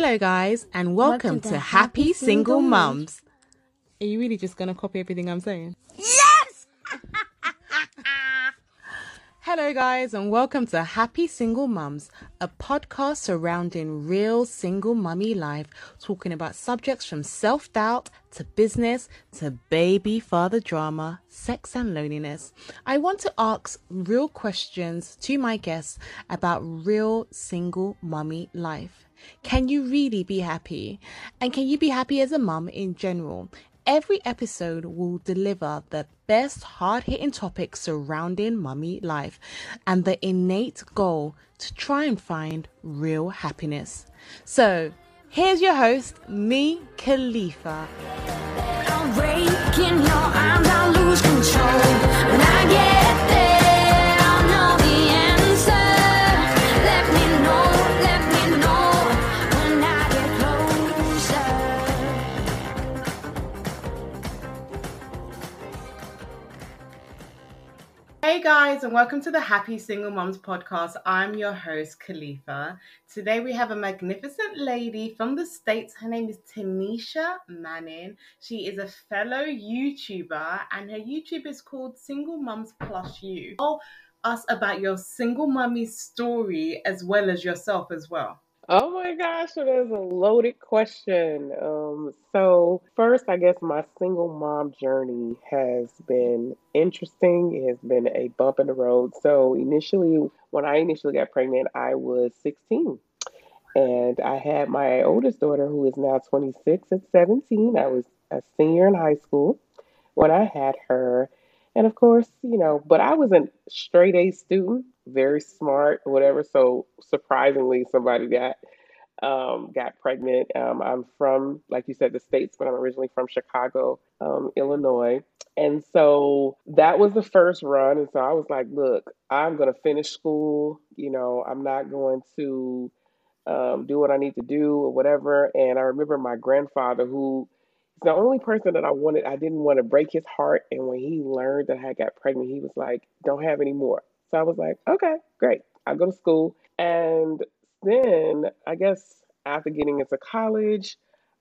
Hello, guys, and welcome, welcome to, to, Happy, Happy Single, Single Mums. Are you really just going to copy everything I'm saying? Yes! Hello, guys, and welcome to Happy Single Mums, a podcast surrounding real single mummy life, talking about subjects from self doubt to business to baby father drama, sex, and loneliness. I want to ask real questions to my guests about real single mummy life. Can you really be happy? And can you be happy as a mum in general? Every episode will deliver the best hard hitting topics surrounding mummy life and the innate goal to try and find real happiness. So, here's your host, me, Khalifa. Hey guys, and welcome to the Happy Single Moms podcast. I'm your host, Khalifa. Today we have a magnificent lady from the States. Her name is Tanisha Manning. She is a fellow YouTuber, and her YouTube is called Single Moms Plus You. Tell us about your single mummy story as well as yourself as well. Oh my gosh, so that's a loaded question. Um, so first, I guess my single mom journey has been interesting. It has been a bump in the road. So initially, when I initially got pregnant, I was 16. And I had my oldest daughter, who is now 26 at 17. I was a senior in high school when I had her. And of course, you know, but I was a straight A student very smart, whatever. So surprisingly, somebody got um, got pregnant. Um, I'm from, like you said, the states, but I'm originally from Chicago, um, Illinois. And so that was the first run. And so I was like, look, I'm going to finish school. You know, I'm not going to um, do what I need to do or whatever. And I remember my grandfather, who is the only person that I wanted, I didn't want to break his heart. And when he learned that I got pregnant, he was like, don't have any more. So I was like, okay, great. I'll go to school. And then I guess after getting into college,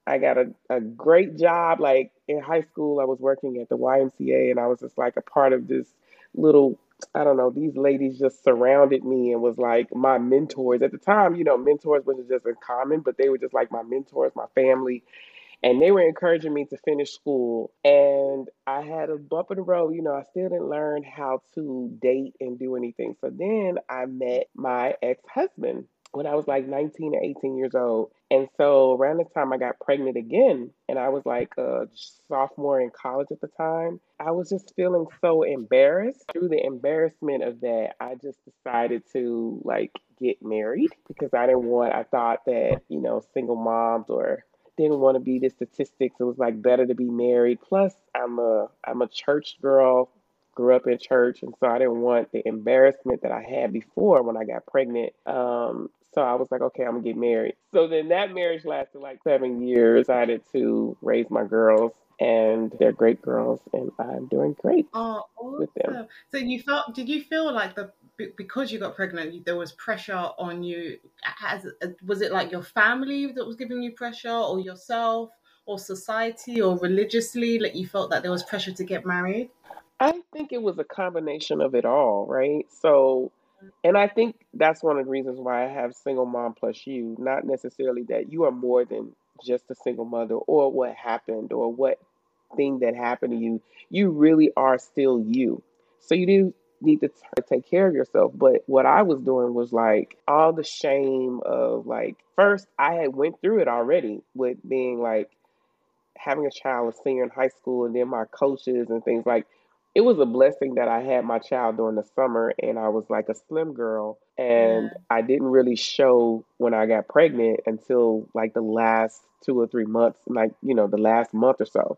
I got a, a great job. Like in high school, I was working at the YMCA and I was just like a part of this little, I don't know, these ladies just surrounded me and was like my mentors. At the time, you know, mentors wasn't just uncommon, but they were just like my mentors, my family and they were encouraging me to finish school and i had a bump in the road you know i still didn't learn how to date and do anything so then i met my ex-husband when I was like 19 or 18 years old. And so around the time I got pregnant again, and I was like a sophomore in college at the time, I was just feeling so embarrassed. Through the embarrassment of that, I just decided to like get married because I didn't want, I thought that, you know, single moms or didn't want to be the statistics. It was like better to be married. Plus, I'm a I'm a church girl, grew up in church, and so I didn't want the embarrassment that I had before when I got pregnant. Um, so I was like, okay, I'm gonna get married. So then that marriage lasted like seven years. I had to raise my girls and they're great girls and I'm doing great oh, awesome. with them. So you felt did you feel like the because you got pregnant, there was pressure on you. As was it like your family that was giving you pressure, or yourself, or society, or religiously? Like you felt that there was pressure to get married. I think it was a combination of it all, right? So, and I think that's one of the reasons why I have single mom plus you. Not necessarily that you are more than just a single mother, or what happened, or what thing that happened to you. You really are still you. So you do need to t- take care of yourself. But what I was doing was like all the shame of like first I had went through it already with being like having a child a senior in high school and then my coaches and things like it was a blessing that I had my child during the summer and I was like a slim girl and yeah. I didn't really show when I got pregnant until like the last two or three months, like, you know, the last month or so.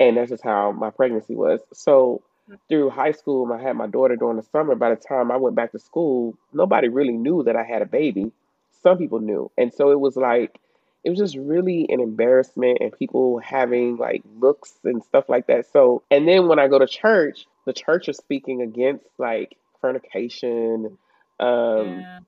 And that's just how my pregnancy was. So through high school, I had my daughter during the summer. By the time I went back to school, nobody really knew that I had a baby. Some people knew. And so it was like, it was just really an embarrassment and people having like looks and stuff like that. So, and then when I go to church, the church is speaking against like fornication. Um, yeah.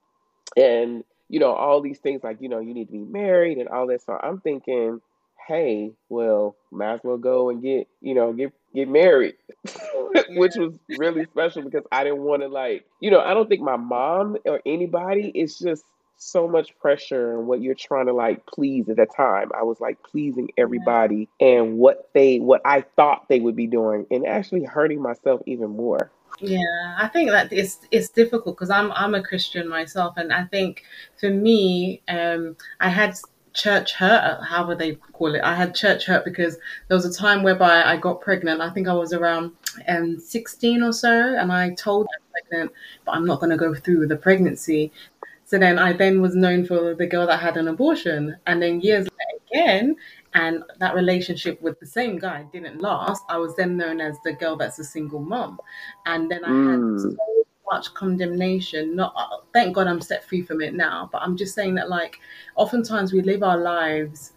And, you know, all these things like, you know, you need to be married and all that. So I'm thinking, hey, well, might as well go and get, you know, get get married, which was really special because I didn't want to like, you know, I don't think my mom or anybody is just so much pressure and what you're trying to like please at that time. I was like pleasing everybody and what they what I thought they would be doing and actually hurting myself even more. Yeah, I think that it's it's difficult because I'm I'm a Christian myself, and I think for me, um, I had church hurt, however they call it. I had church hurt because there was a time whereby I got pregnant. I think I was around um, 16 or so, and I told them pregnant, but I'm not going to go through with the pregnancy. So then I then was known for the girl that had an abortion, and then years later again, and that relationship with the same guy didn't last. I was then known as the girl that's a single mom, and then I mm. had so much condemnation. Not uh, thank God I'm set free from it now, but I'm just saying that like oftentimes we live our lives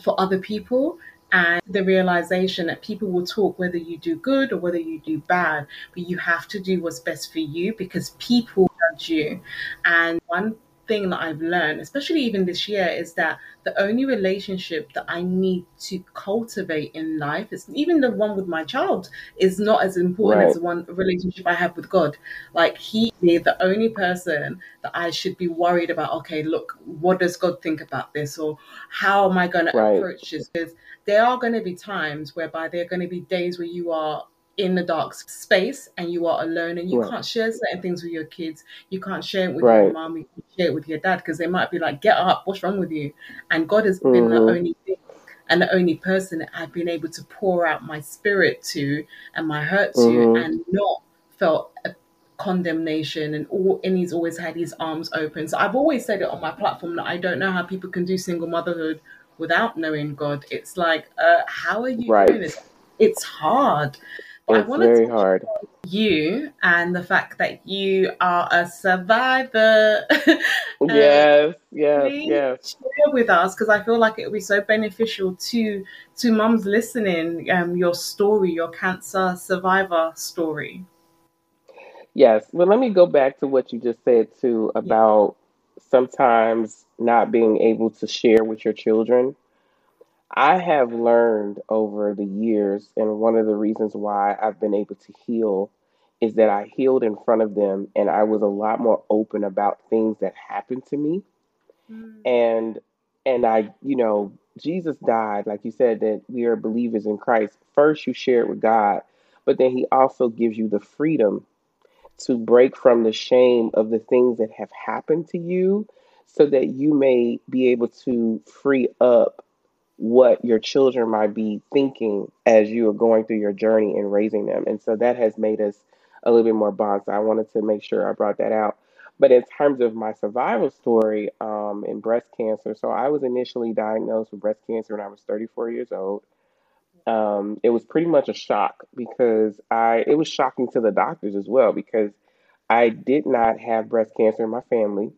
for other people and the realization that people will talk whether you do good or whether you do bad, but you have to do what's best for you because people judge you. And one thing that I've learned, especially even this year, is that the only relationship that I need to cultivate in life is even the one with my child is not as important right. as the one relationship I have with God. Like he is the only person that I should be worried about. Okay, look, what does God think about this, or how am I going right. to approach this? Because there are going to be times whereby there are going to be days where you are in the dark space and you are alone and you right. can't share certain things with your kids. You can't share it with right. your mom, you can share it with your dad because they might be like, get up, what's wrong with you? And God has mm-hmm. been the mm-hmm. only thing and the only person that I've been able to pour out my spirit to and my hurt to mm-hmm. and not felt a condemnation and all and he's always had his arms open. So I've always said it on my platform that I don't know how people can do single motherhood without knowing God. It's like, uh, how are you right. doing this? It's hard. It's very to hard. You and the fact that you are a survivor. um, yes, yes, yes. Share with us because I feel like it would be so beneficial to to mums listening. Um, your story, your cancer survivor story. Yes. Well, let me go back to what you just said too about yeah. sometimes not being able to share with your children I have learned over the years, and one of the reasons why I've been able to heal is that I healed in front of them and I was a lot more open about things that happened to me. Mm. And and I, you know, Jesus died, like you said, that we are believers in Christ. First, you share it with God, but then He also gives you the freedom to break from the shame of the things that have happened to you so that you may be able to free up what your children might be thinking as you are going through your journey and raising them. And so that has made us a little bit more bond. So I wanted to make sure I brought that out. But in terms of my survival story um, in breast cancer, so I was initially diagnosed with breast cancer when I was 34 years old. Um, it was pretty much a shock because I it was shocking to the doctors as well because I did not have breast cancer in my family.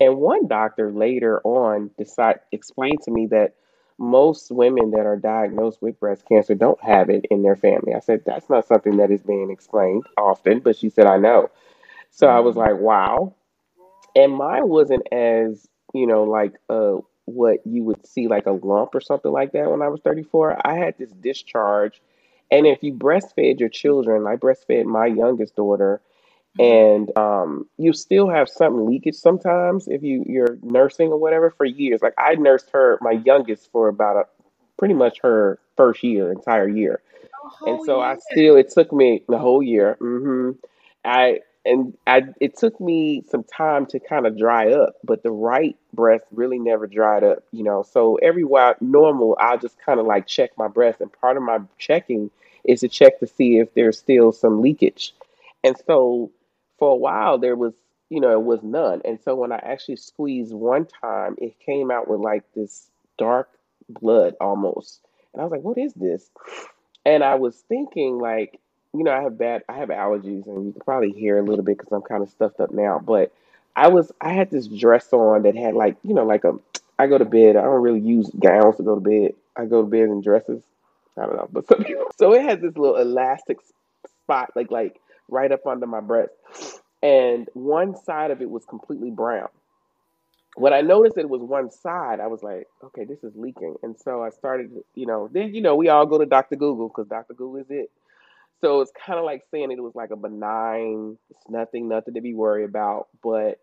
And one doctor later on decided explained to me that most women that are diagnosed with breast cancer don't have it in their family. I said, that's not something that is being explained often, but she said, I know. So I was like, wow. And mine wasn't as, you know, like uh, what you would see like a lump or something like that when I was 34. I had this discharge. And if you breastfed your children, I breastfed my youngest daughter and um, you still have some leakage sometimes if you you're nursing or whatever for years. Like I nursed her, my youngest, for about a, pretty much her first year, entire year, and so year. I still it took me the whole year. hmm I and I it took me some time to kind of dry up, but the right breast really never dried up, you know. So every while normal, I'll just kind of like check my breast, and part of my checking is to check to see if there's still some leakage. And so for a while there was you know it was none. And so when i actually squeezed one time it came out with like this dark blood almost. And i was like what is this? And i was thinking like you know i have bad i have allergies and you can probably hear a little bit because i'm kind of stuffed up now. But i was i had this dress on that had like you know like a i go to bed i don't really use gowns to go to bed. I go to bed in dresses. I don't know. But people so it had this little elastic spot like like right up under my breast. And one side of it was completely brown. when I noticed it was one side, I was like, okay, this is leaking. And so I started, you know, then, you know, we all go to Dr. Google because Dr. Google is it. So it's kind of like saying it was like a benign, it's nothing, nothing to be worried about. But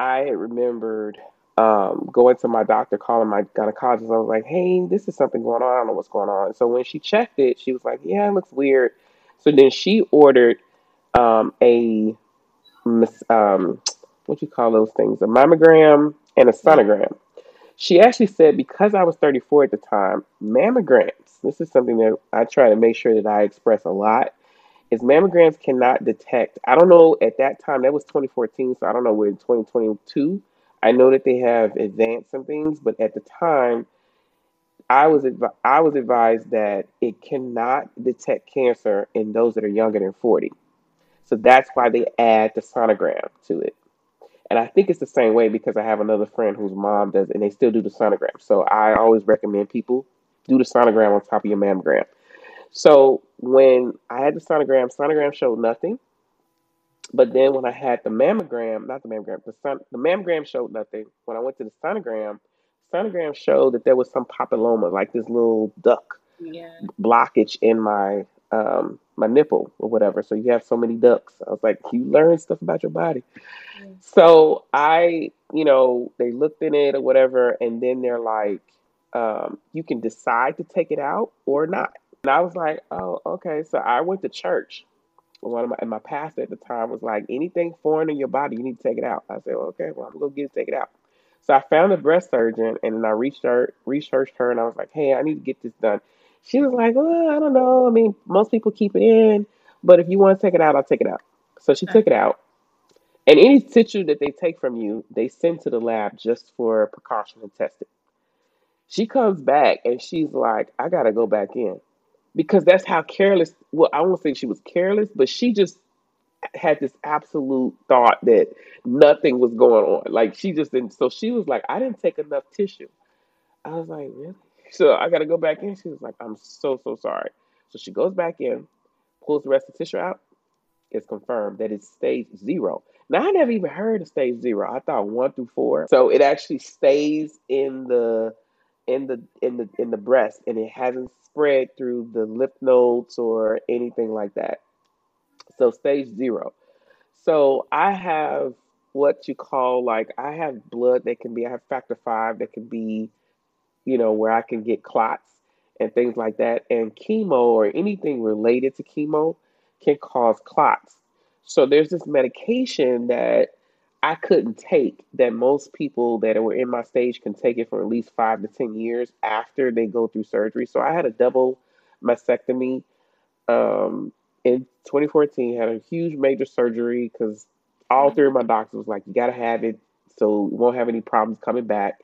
I had remembered um, going to my doctor, calling my gynecologist. I was like, hey, this is something going on. I don't know what's going on. So when she checked it, she was like, yeah, it looks weird. So then she ordered um, a um, what you call those things, a mammogram and a sonogram. She actually said because I was 34 at the time, mammograms. This is something that I try to make sure that I express a lot. Is mammograms cannot detect. I don't know at that time. That was 2014, so I don't know. We're in 2022. I know that they have advanced some things, but at the time, I was I was advised that it cannot detect cancer in those that are younger than 40. So that's why they add the sonogram to it. And I think it's the same way because I have another friend whose mom does, and they still do the sonogram. So I always recommend people do the sonogram on top of your mammogram. So when I had the sonogram, sonogram showed nothing. But then when I had the mammogram, not the mammogram, the son, the mammogram showed nothing. When I went to the sonogram, sonogram showed that there was some papilloma, like this little duct Yeah. blockage in my um, my nipple or whatever. So you have so many ducts. I was like, you learn stuff about your body. So I, you know, they looked in it or whatever, and then they're like, um, you can decide to take it out or not. And I was like, oh, okay. So I went to church. One of my and my pastor at the time was like, anything foreign in your body, you need to take it out. I said, well, okay, well, I'm gonna get it, take it out. So I found a breast surgeon, and then I reached her, researched her, and I was like, hey, I need to get this done. She was like, well, I don't know. I mean, most people keep it in, but if you want to take it out, I'll take it out. So she took it out. And any tissue that they take from you, they send to the lab just for precaution and testing. She comes back and she's like, I gotta go back in. Because that's how careless, well, I won't say she was careless, but she just had this absolute thought that nothing was going on. Like she just didn't, so she was like, I didn't take enough tissue. I was like, really? So I gotta go back in. She was like, I'm so, so sorry. So she goes back in, pulls the rest of the tissue out. It's confirmed that it's stage zero. Now I never even heard of stage zero. I thought one through four. So it actually stays in the in the in the in the breast and it hasn't spread through the lymph nodes or anything like that. So stage zero. So I have what you call like I have blood that can be I have factor five that can be you know, where I can get clots and things like that. And chemo or anything related to chemo can cause clots. So there's this medication that I couldn't take that most people that were in my stage can take it for at least five to 10 years after they go through surgery. So I had a double mastectomy um, in 2014, had a huge major surgery because all three of my doctors was like, you got to have it so you won't have any problems coming back.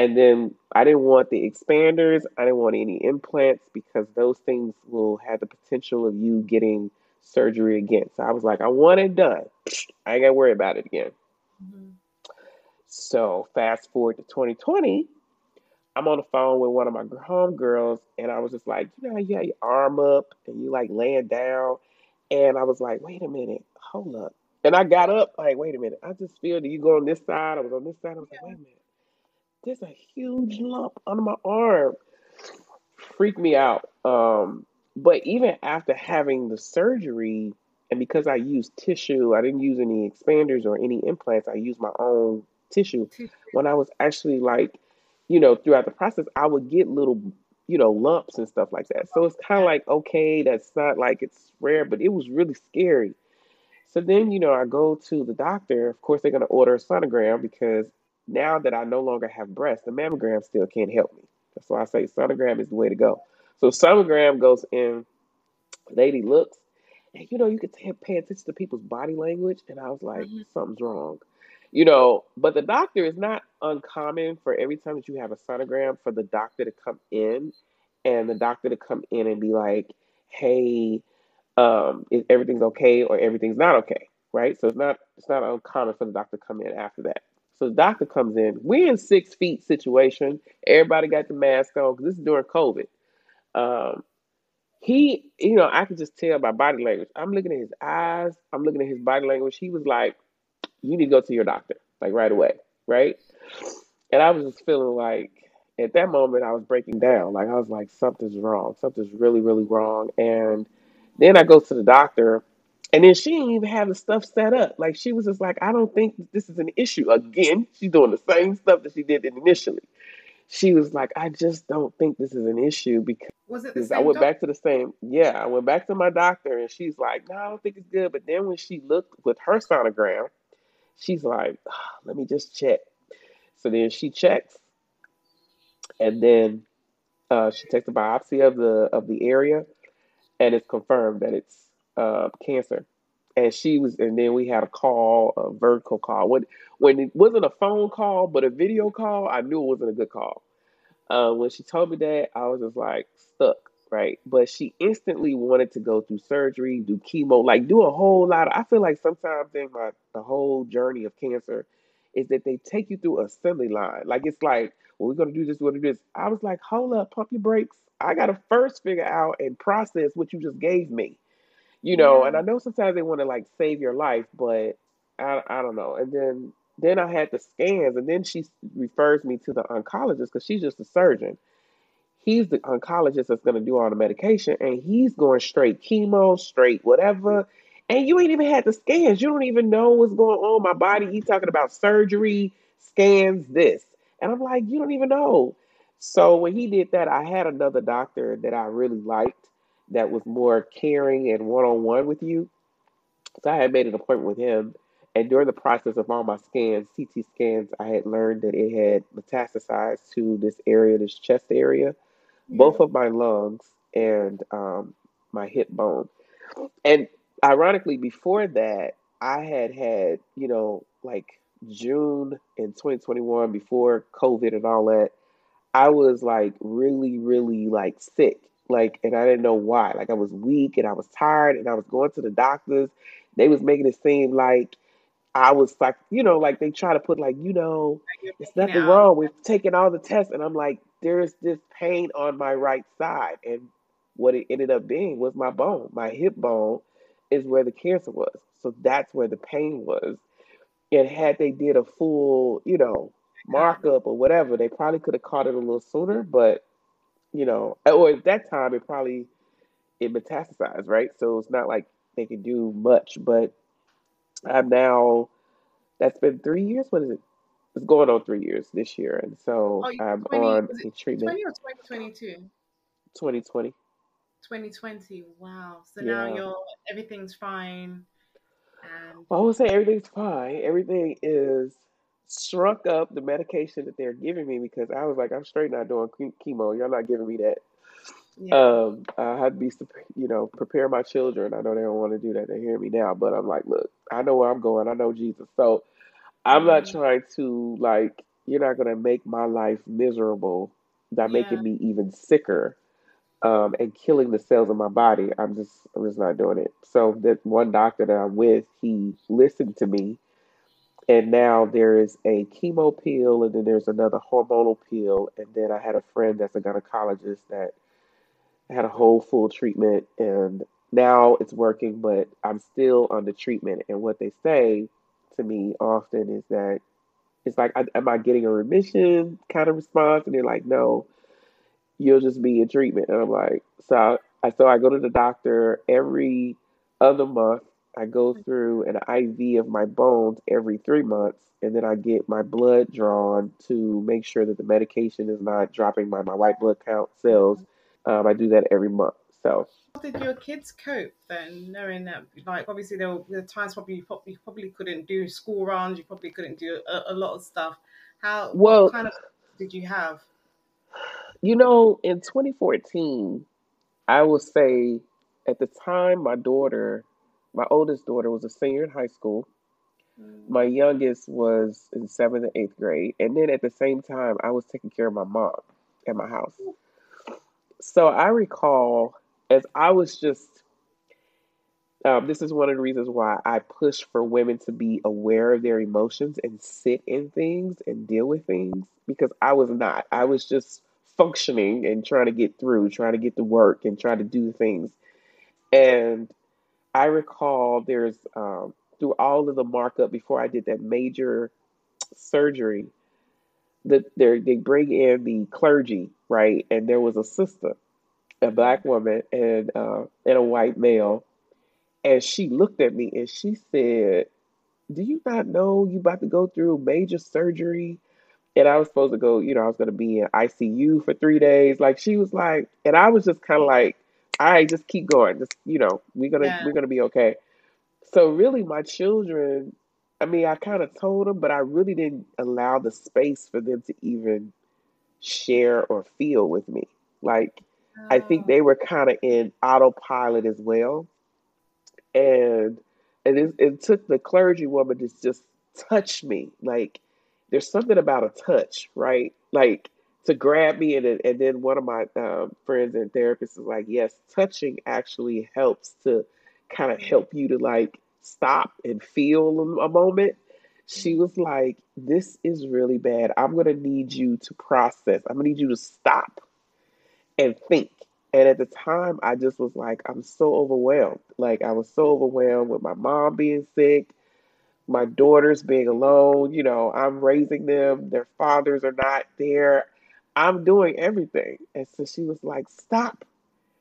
And then I didn't want the expanders. I didn't want any implants because those things will have the potential of you getting surgery again. So I was like, I want it done. I ain't got to worry about it again. Mhm. So fast forward to 2020, I'm on the phone with one of my home girls, and I was just like, you know, you got your arm up and you like laying down, and I was like, wait a minute, hold up. And I got up, like, wait a minute, I just feel that you go on this side. I was on this side. I was like, wait a minute, there's a huge lump under my arm. Freaked me out. Um, but even after having the surgery, and because I used tissue, I didn't use any expanders or any implants. I used my own tissue. When I was actually like, you know, throughout the process, I would get little, you know, lumps and stuff like that. So it's kind of like, okay, that's not like it's rare, but it was really scary. So then, you know, I go to the doctor. Of course, they're going to order a sonogram because now that I no longer have breasts, the mammogram still can't help me. That's why I say sonogram is the way to go. So sonogram goes in, lady looks, and you know, you could t- pay attention to people's body language. And I was like, Mhm. something's wrong. You know, but the doctor is not uncommon for every time that you have a sonogram for the doctor to come in and the doctor to come in and be like, hey, um, is everything's okay or everything's not okay, right? So it's not it's not uncommon for the doctor to come in after that. So the doctor comes in. We're in six feet situation. Everybody got the mask on because this is during COVID. Um, he, you know, I could just tell by body language. I'm looking at his eyes. I'm looking at his body language. He was like, "You need to go to your doctor, like right away, right?" And I was just feeling like at that moment I was breaking down. Like I was like, something's wrong. Something's really, really wrong. And then I go to the doctor and then she didn't even have the stuff set up. Like she was just like, I don't think this is an issue. Again, she's doing the same stuff that she did initially. She was like, I just don't think this is an issue because Was it the I went doctor? back to the same. Yeah, I went back to my doctor and she's like, No, I don't think it's good. But then when she looked with her sonogram, she's like, "Ah, Let me just check. So then she checks and then uh, she takes a biopsy of the of the area and it's confirmed that it's uh, cancer. And she was, and then we had a call, a vertical call. When when it wasn't a phone call, but a video call, I knew it wasn't a good call. Uh, when she told me that, I was just like stuck, right? But she instantly wanted to go through surgery, do chemo, like do a whole lot. Of, I feel like sometimes in my the whole journey of cancer is that they take you through assembly line. Like it's like, well, we're gonna do this, we're gonna do this. I was like, hold up, pump your brakes. I gotta first figure out and process what you just gave me you know and i know sometimes they want to like save your life but i, I don't know. And then then i had the scans and then she refers me to the oncologist because she's just a surgeon. He's the oncologist that's going to do all the medication and he's going straight chemo straight whatever. And you ain't even had the scans. You don't even know what's going on. My body he's talking about surgery scans this. And i'm like you don't even know. So when he did that i had another doctor that i really liked that was more caring and one-on-one with you so I had made an appointment with him, and during the process of all my scans, CT scans, I had learned that it had metastasized to this area, this chest area, Yeah. both of my lungs and um, my hip bone. And ironically, before that, I had had, you know, like June in 2021, before COVID and all that, I was like really, really like sick. Like, and I didn't know why. Like I was weak and I was tired and I was going to the doctors. They was making it seem like I was like, you know, like they try to put like, you know, it's nothing wrong with taking all the tests. And I'm like, there's this pain on my right side. And what it ended up being was my bone. My hip bone is where the cancer was. So that's where the pain was. And had they did a full, you know, markup or whatever, they probably could have caught it a little sooner. But you know, uh, or at that time it probably it metastasized, right? So it's not like they could do much. But I'm now that's been three years. What is it? It's going on three years this year, and so Oh, I'm 20, on a treatment 20 or 2022? 2020. 2020. Wow. So now you're everything's fine and Well, I would say everything's fine. Everything is shrunk up the medication that they're giving me because I was like, I'm straight not doing che- chemo. You're not giving me that. yeah. Um, I had to be, you know, prepare my children. I know they don't want to do that. They hear me now, but I'm like, look, I know where I'm going. I know Jesus. So I'm not trying to like, you're not gonna make my life miserable by yeah. making me even sicker, um, and killing the cells in my body. I'm just, I'm just not doing it. So that one doctor that I'm with, he listened to me, and now there is a chemo pill, and then there's another hormonal pill, and then I had a friend that's a gynecologist that had a whole full treatment and now it's working, but I'm still under treatment. And what they say to me often is that it's like, am I getting a remission kind of response? And they're like, no, you'll just be in treatment. And I'm like, so I, so I go to the doctor every other month. I go through an IV of my bones every three months, and then I get my blood drawn to make sure that the medication is not dropping my, my white blood count cells. Um, I do that every month. So How did your kids cope then, knowing that, like, obviously there were, there were times probably you probably, probably couldn't do school runs, you probably couldn't do a, a lot of stuff. How, what Well, kind of did you have? you know, in 2014, I will say at the time my daughter, my oldest daughter, was a senior in high school. My Mm, youngest was in seventh and eighth grade. And then at the same time, I was taking care of my mom at my house. So I recall as I was just, um, this is one of the reasons why I push for women to be aware of their emotions and sit in things and deal with things because I was not. I was just functioning and trying to get through, trying to get to work and trying to do things. And I recall there's um, through all of the markup before I did that major surgery, the they bring in the clergy, right? And there was a sister, a black woman, and uh, and a white male, and she looked at me and she said, "Do you not know you about to go through major surgery?" And I was supposed to go, you know, I was going to be in ICU for three days. Like she was like, and I was just kind of like, "All right, just keep going. Just you know, we're gonna Yeah. we're gonna be okay." So really, my children, I mean, I kind of told them, but I really didn't allow the space for them to even share or feel with me. Like I think Oh, they were kind of in autopilot as well, and and it, it took the clergy woman to just touch me. Like there's something about a touch, right? Like to grab me, and then- and then one of my um, friends and therapists is like, yes, touching actually helps to kind of help you to like stop and feel a a moment. She was like, this is really bad. I'm gonna need you to process. I'm gonna need you to stop and think. And at the time, I just was like, I'm so overwhelmed. Like, I was so overwhelmed with my mom being sick, my daughters being alone. You know, I'm raising them, their fathers are not there. I'm doing everything. And so she was like, Stop.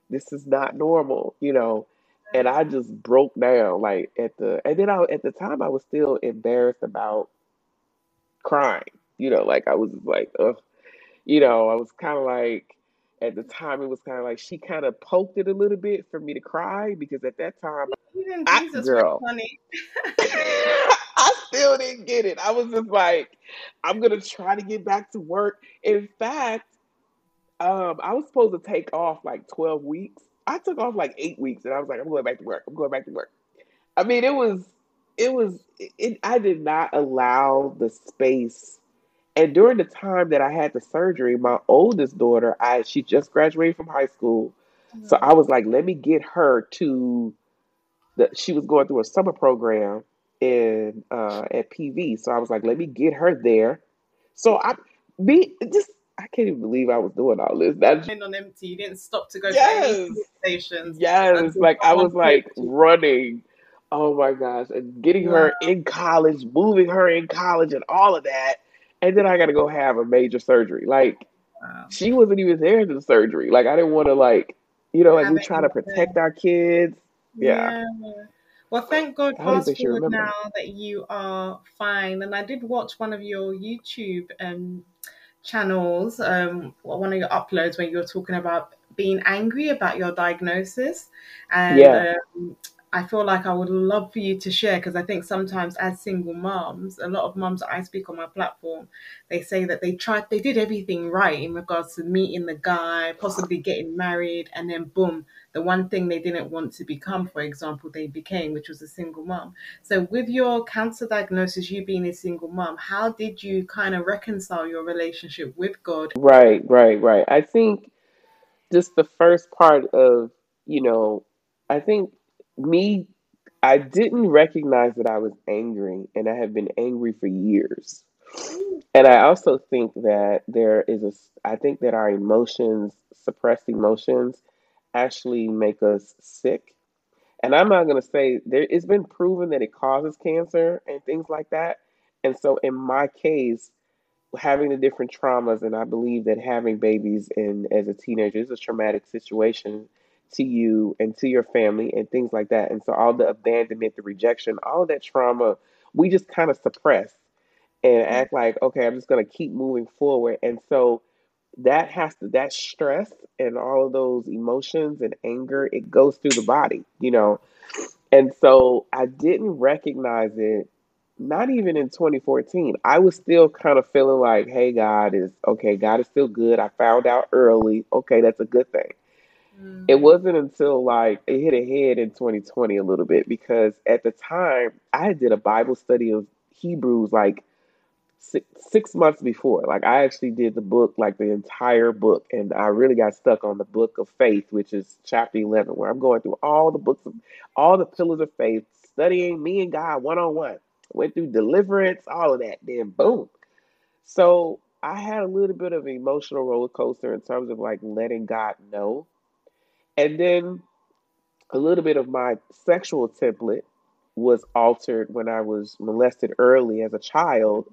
This is not normal, you know. And I just broke down, like, at the, and then I, at the time, I was still embarrassed about crying, you know, like, I was like, ugh you know, I was kind of like, at the time, it was kind of like she kind of poked it a little bit for me to cry because at that time, I, Jesus girl, funny. I still didn't get it. I was just like, I'm gonna try to get back to work. In fact, um, I was supposed to take off like 12 weeks. I took off like eight weeks, and I was like, I'm going back to work. I'm going back to work. I mean, it was, it was, it, I did not allow the space. And during the time that I had the surgery, my oldest daughter, I she just graduated from high school, so Mhm. I was like, let me get her to the. She was going through a summer program in uh, at PV, so I was like, let me get her there. So I, me, just I can't even believe I was doing all this. That's Mind on empty. You didn't stop to go to any yes. fuel stations Yes, like I was like running. Oh my gosh, and getting Wow. her in college, moving her in college, and all of that. And then I got to go have a major surgery. Like Wow. she wasn't even there to the surgery. Like I didn't want to like, you know, like we try to there. protect our kids. Yeah. Yeah. Well, thank God, I don't even fast forward remember. now that you are fine. And I did watch one of your YouTube um, channels, um, one of your uploads when you were talking about being angry about your diagnosis. And Yeah. um, I feel like I would love for you to share because I think sometimes as single moms, a lot of moms that I speak on my platform, they say that they tried, they did everything right in regards to meeting the guy, possibly getting married, and then boom, the one thing they didn't want to become, for example, they became, which was a single mom. So, with your cancer diagnosis, you being a single mom, how did you kind of reconcile your relationship with God? Right, right, right. I think just the first part of, you know, I think me, I didn't recognize that I was angry, and I have been angry for years. And I also think that there is a, I think that our emotions, suppressed emotions, actually make us sick. And I'm not going to say there, it's been proven that it causes cancer and things like that. And so in my case, having the different traumas, and I believe that having babies in as a teenager is a traumatic situation to you and to your family and things like that. And so all the abandonment, the rejection, all of that trauma, we just kind of suppress and Mm, act like, okay, I'm just going to keep moving forward. And so that has to, that stress and all of those emotions and anger, it goes through the body, you know. And so I didn't recognize it, not even in 2014. I was still kind of feeling like, hey, God is okay, God is still good. I found out early. Okay, that's a good thing. It mm, wasn't until like it hit a head in 2020 a little bit because at the time I did a Bible study of Hebrews like six, six months before. Like I actually did the book, like the entire book, and I really got stuck on the book of faith, which is chapter 11, where I'm going through all the books of all the pillars of faith, studying me and God one on one. Went through deliverance, all of that. Then boom. So I had a little bit of an emotional roller coaster in terms of like letting God know. And then a little bit of my sexual template was altered when I was molested early as a child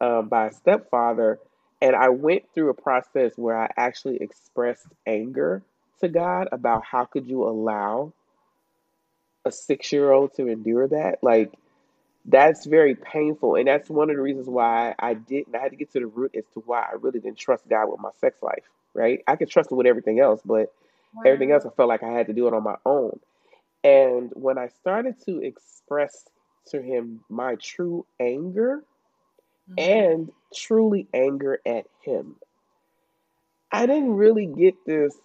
um, by a stepfather. And I went through a process where I actually expressed anger to God about how could you allow a six year old to endure that? Like, that's very painful. And that's one of the reasons why I didn't, I had to get to the root as to why I really didn't trust God with my sex life, right? I could trust him with everything else, but wow. everything else I felt like I had to do it on my own. And when I started to express to him my true anger mm-hmm. and truly anger at him, I didn't really get this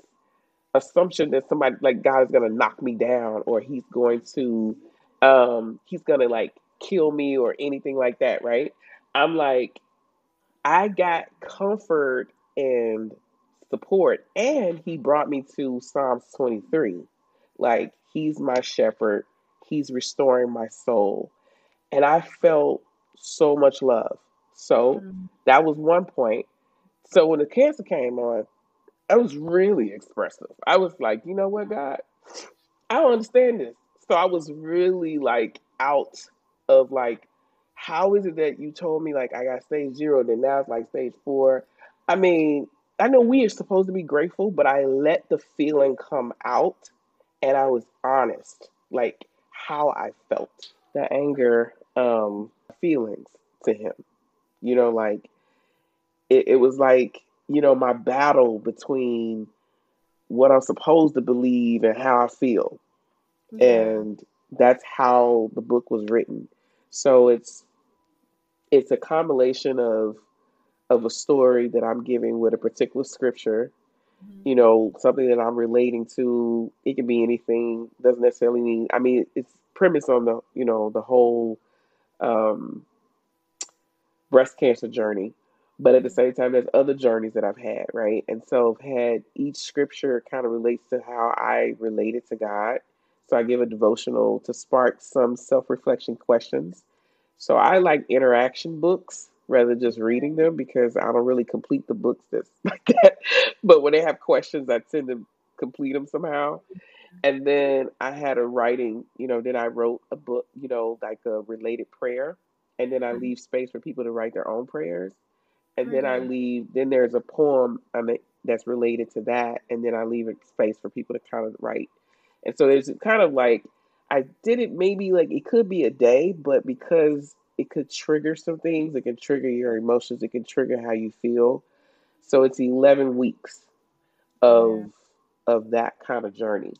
assumption that somebody like God is gonna knock me down or he's going to um he's gonna like kill me or anything like that, right? I'm like, I got comfort and support, and he brought me to Psalms 23. Like, he's my shepherd, he's restoring my soul. And I felt so much love. So mm-hmm. that was one point. So when the cancer came on, I was really expressive. I was like, you know what, God, I don't understand this. So I was really like out of like, how is it that you told me like I got stage zero, then now it's like stage four? I mean, I know we are supposed to be grateful, but I let the feeling come out and I was honest, like how I felt. The anger, um, feelings to him. You know, like it, it was like you know, my battle between what I'm supposed to believe and how I feel. Yeah. And that's how the book was written. So it's it's a combination of of a story that I'm giving with a particular scripture, mm-hmm. you know, something that I'm relating to. It can be anything, doesn't necessarily mean I mean it's premise on the, you know, the whole um breast cancer journey but at the same time there's other journeys that i've had right and so i've had each scripture kind of relates to how i related to god so i give a devotional to spark some self-reflection questions so i like interaction books rather than just reading them because i don't really complete the books that's like that but when they have questions i tend to complete them somehow and then i had a writing you know then i wrote a book you know like a related prayer and then i mm-hmm. leave space for people to write their own prayers and then I mm-hmm. leave. Then there's a poem I mean, that's related to that, and then I leave a space for people to kind of write. And so there's kind of like I did it maybe like it could be a day, but because it could trigger some things, it can trigger your emotions, it can trigger how you feel. So it's 11 weeks of yeah. of that kind of journey.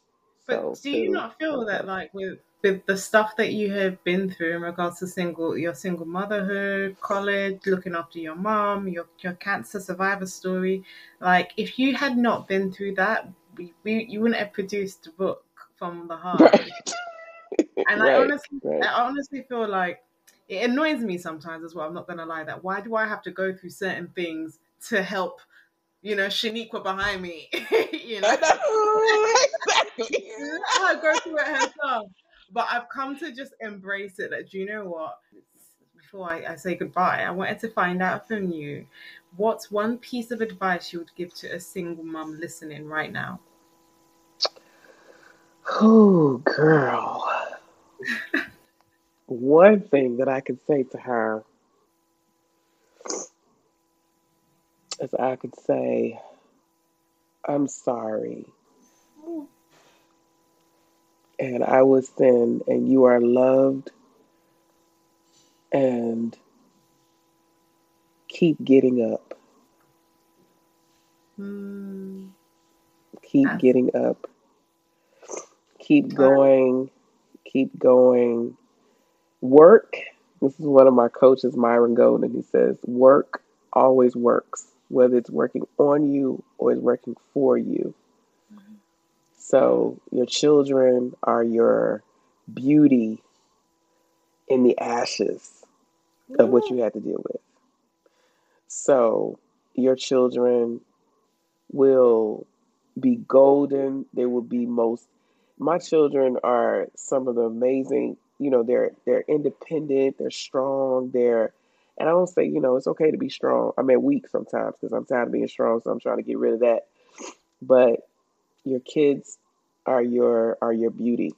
But so, do you not feel that like with with the stuff that you have been through in regards to single your single motherhood, college, looking after your mom, your your cancer survivor story, like if you had not been through that, we, we you wouldn't have produced the book from the heart. Right. and right, I honestly right. I honestly feel like it annoys me sometimes as well. I'm not gonna lie that why do I have to go through certain things to help you know, Shaniqua behind me. you know, exactly. I go through it herself but I've come to just embrace it. That do you know what? Before I, I say goodbye, I wanted to find out from you what's one piece of advice you would give to a single mom listening right now. Oh, girl. one thing that I could say to her is I could say, I'm sorry and I was thin, and you are loved, and keep getting up. Mm. Keep getting up. Keep going. Keep going. Work. This is one of my coaches, Myron Golden. He says, Work always works, whether it's working on you or it's working for you. So your children are your beauty in the ashes of what you had to deal with. So your children will be golden. They will be most my children are some of the amazing, you know, they're they're independent, they're strong, they're and I don't say, you know, it's okay to be strong. I mean weak sometimes because I'm tired of being strong, so I'm trying to get rid of that. But your kids are your are your beauty.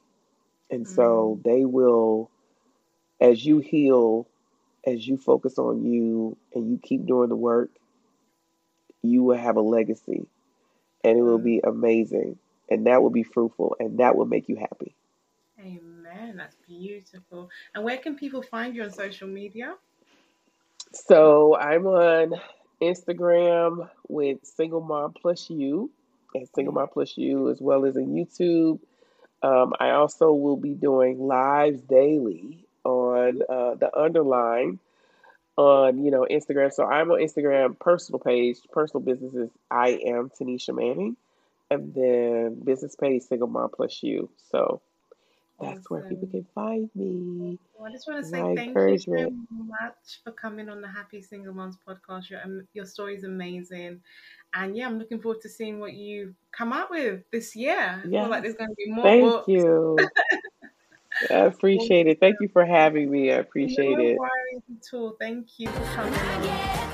And so mm-hmm. they will as you heal, as you focus on you and you keep doing the work, you will have a legacy and it will Mm. be amazing and that will be fruitful and that will make you happy. Amen. That's beautiful. And where can people find you on social media? So I'm on Instagram with Single Mom Plus You and Single Mom Plus You, as well as in YouTube. Um, I also will be doing lives daily on uh, the underline on you know Instagram. So I'm on Instagram personal page, personal businesses. I am Tanisha Manning, and then business page Single Mom Plus You. So that's where people can find me. Well, I just want to My say thank you so much for coming on the Happy Single Moms podcast. Your um, your story is amazing, and yeah, I'm looking forward to seeing what you come out with this year. I feel like there's going to be more thank books. you. I appreciate it. Thank you for having me. I appreciate No it. at all. Thank you for coming on.